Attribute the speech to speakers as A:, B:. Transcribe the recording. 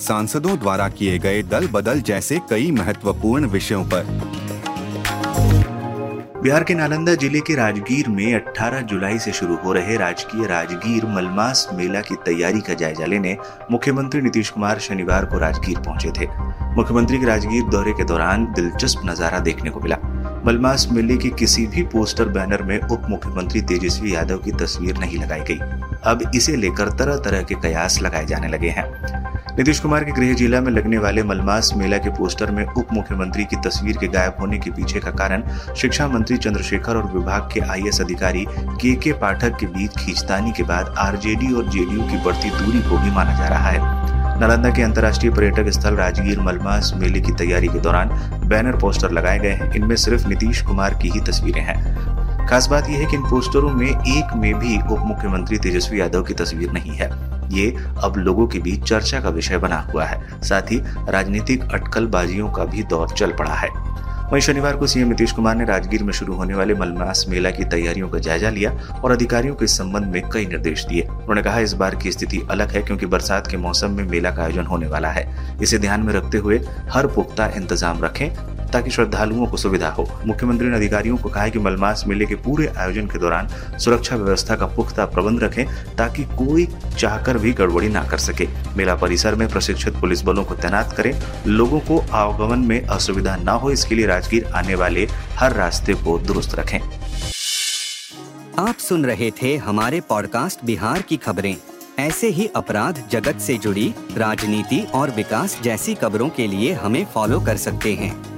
A: सांसदों द्वारा किए गए दल बदल जैसे कई महत्वपूर्ण विषयों पर।
B: बिहार के नालंदा ज़िले के राजगीर में 18 जुलाई से शुरू हो रहे राजकीय राजगीर मलमास मेला की तैयारी का जायजा लेने मुख्यमंत्री नीतीश कुमार शनिवार को राजगीर पहुँचे थे। मुख्यमंत्री के राजगीर दौरे के दौरान दिलचस्प नज़ारा देखने को मिला। मलमास मेले के किसी भी पोस्टर बैनर में उप मुख्यमंत्री तेजस्वी यादव की तस्वीर नहीं लगाई गई। अब इसे लेकर तरह तरह के कयास लगाए जाने लगे हैं। नीतीश कुमार के गृह जिला में लगने वाले मलमास मेला के पोस्टर में उप मुख्यमंत्री की तस्वीर के गायब होने के पीछे का कारण शिक्षा मंत्री चंद्रशेखर और विभाग के आई अधिकारी के के पाठक के बीच खींचतानी के बाद आरजेडी और जेडीयू की बढ़ती दूरी को भी माना जा रहा है। नालंदा के अंतर्राष्ट्रीय पर्यटक स्थल राजगीर मलमास मेले की तैयारी के दौरान बैनर पोस्टर लगाए गए हैं। इनमें सिर्फ़ नीतीश कुमार की ही तस्वीरें हैं। खास बात यह है कि इन पोस्टरों में एक में भी उप मुख्यमंत्री तेजस्वी यादव की तस्वीर नहीं है। ये अब लोगों के बीच चर्चा का विषय बना हुआ है। साथ ही राजनीतिक अटकलबाजियों का भी दौर चल पड़ा है। वहीं शनिवार को सीएम नीतीश कुमार ने राजगीर में शुरू होने वाले मलमास मेला की तैयारियों का जायजा लिया और अधिकारियों को संबंध में कई निर्देश दिए। उन्होंने कहा, इस बार की स्थिति अलग है क्योंकि बरसात के मौसम में मेला का आयोजन होने वाला है। इसे ध्यान में रखते हुए हर पुख्ता इंतज़ाम रखें। ताकि श्रद्धालुओं को सुविधा हो। मुख्यमंत्री ने अधिकारियों को कहा कि मलमास मेले के पूरे आयोजन के दौरान सुरक्षा व्यवस्था का पुख्ता प्रबंध रखें ताकि कोई चाहकर भी गड़बड़ी ना कर सके। मेला परिसर में प्रशिक्षित पुलिस बलों को तैनात करें। लोगों को आवागमन में असुविधा न हो, इसके लिए राजगीर आने वाले हर रास्ते को दुरुस्त रखें।
C: आप सुन रहे थे हमारे पॉडकास्ट बिहार की खबरें। ऐसे ही अपराध जगत से जुड़ी, राजनीति और विकास जैसी खबरों के लिए हमें फॉलो कर सकते हैं।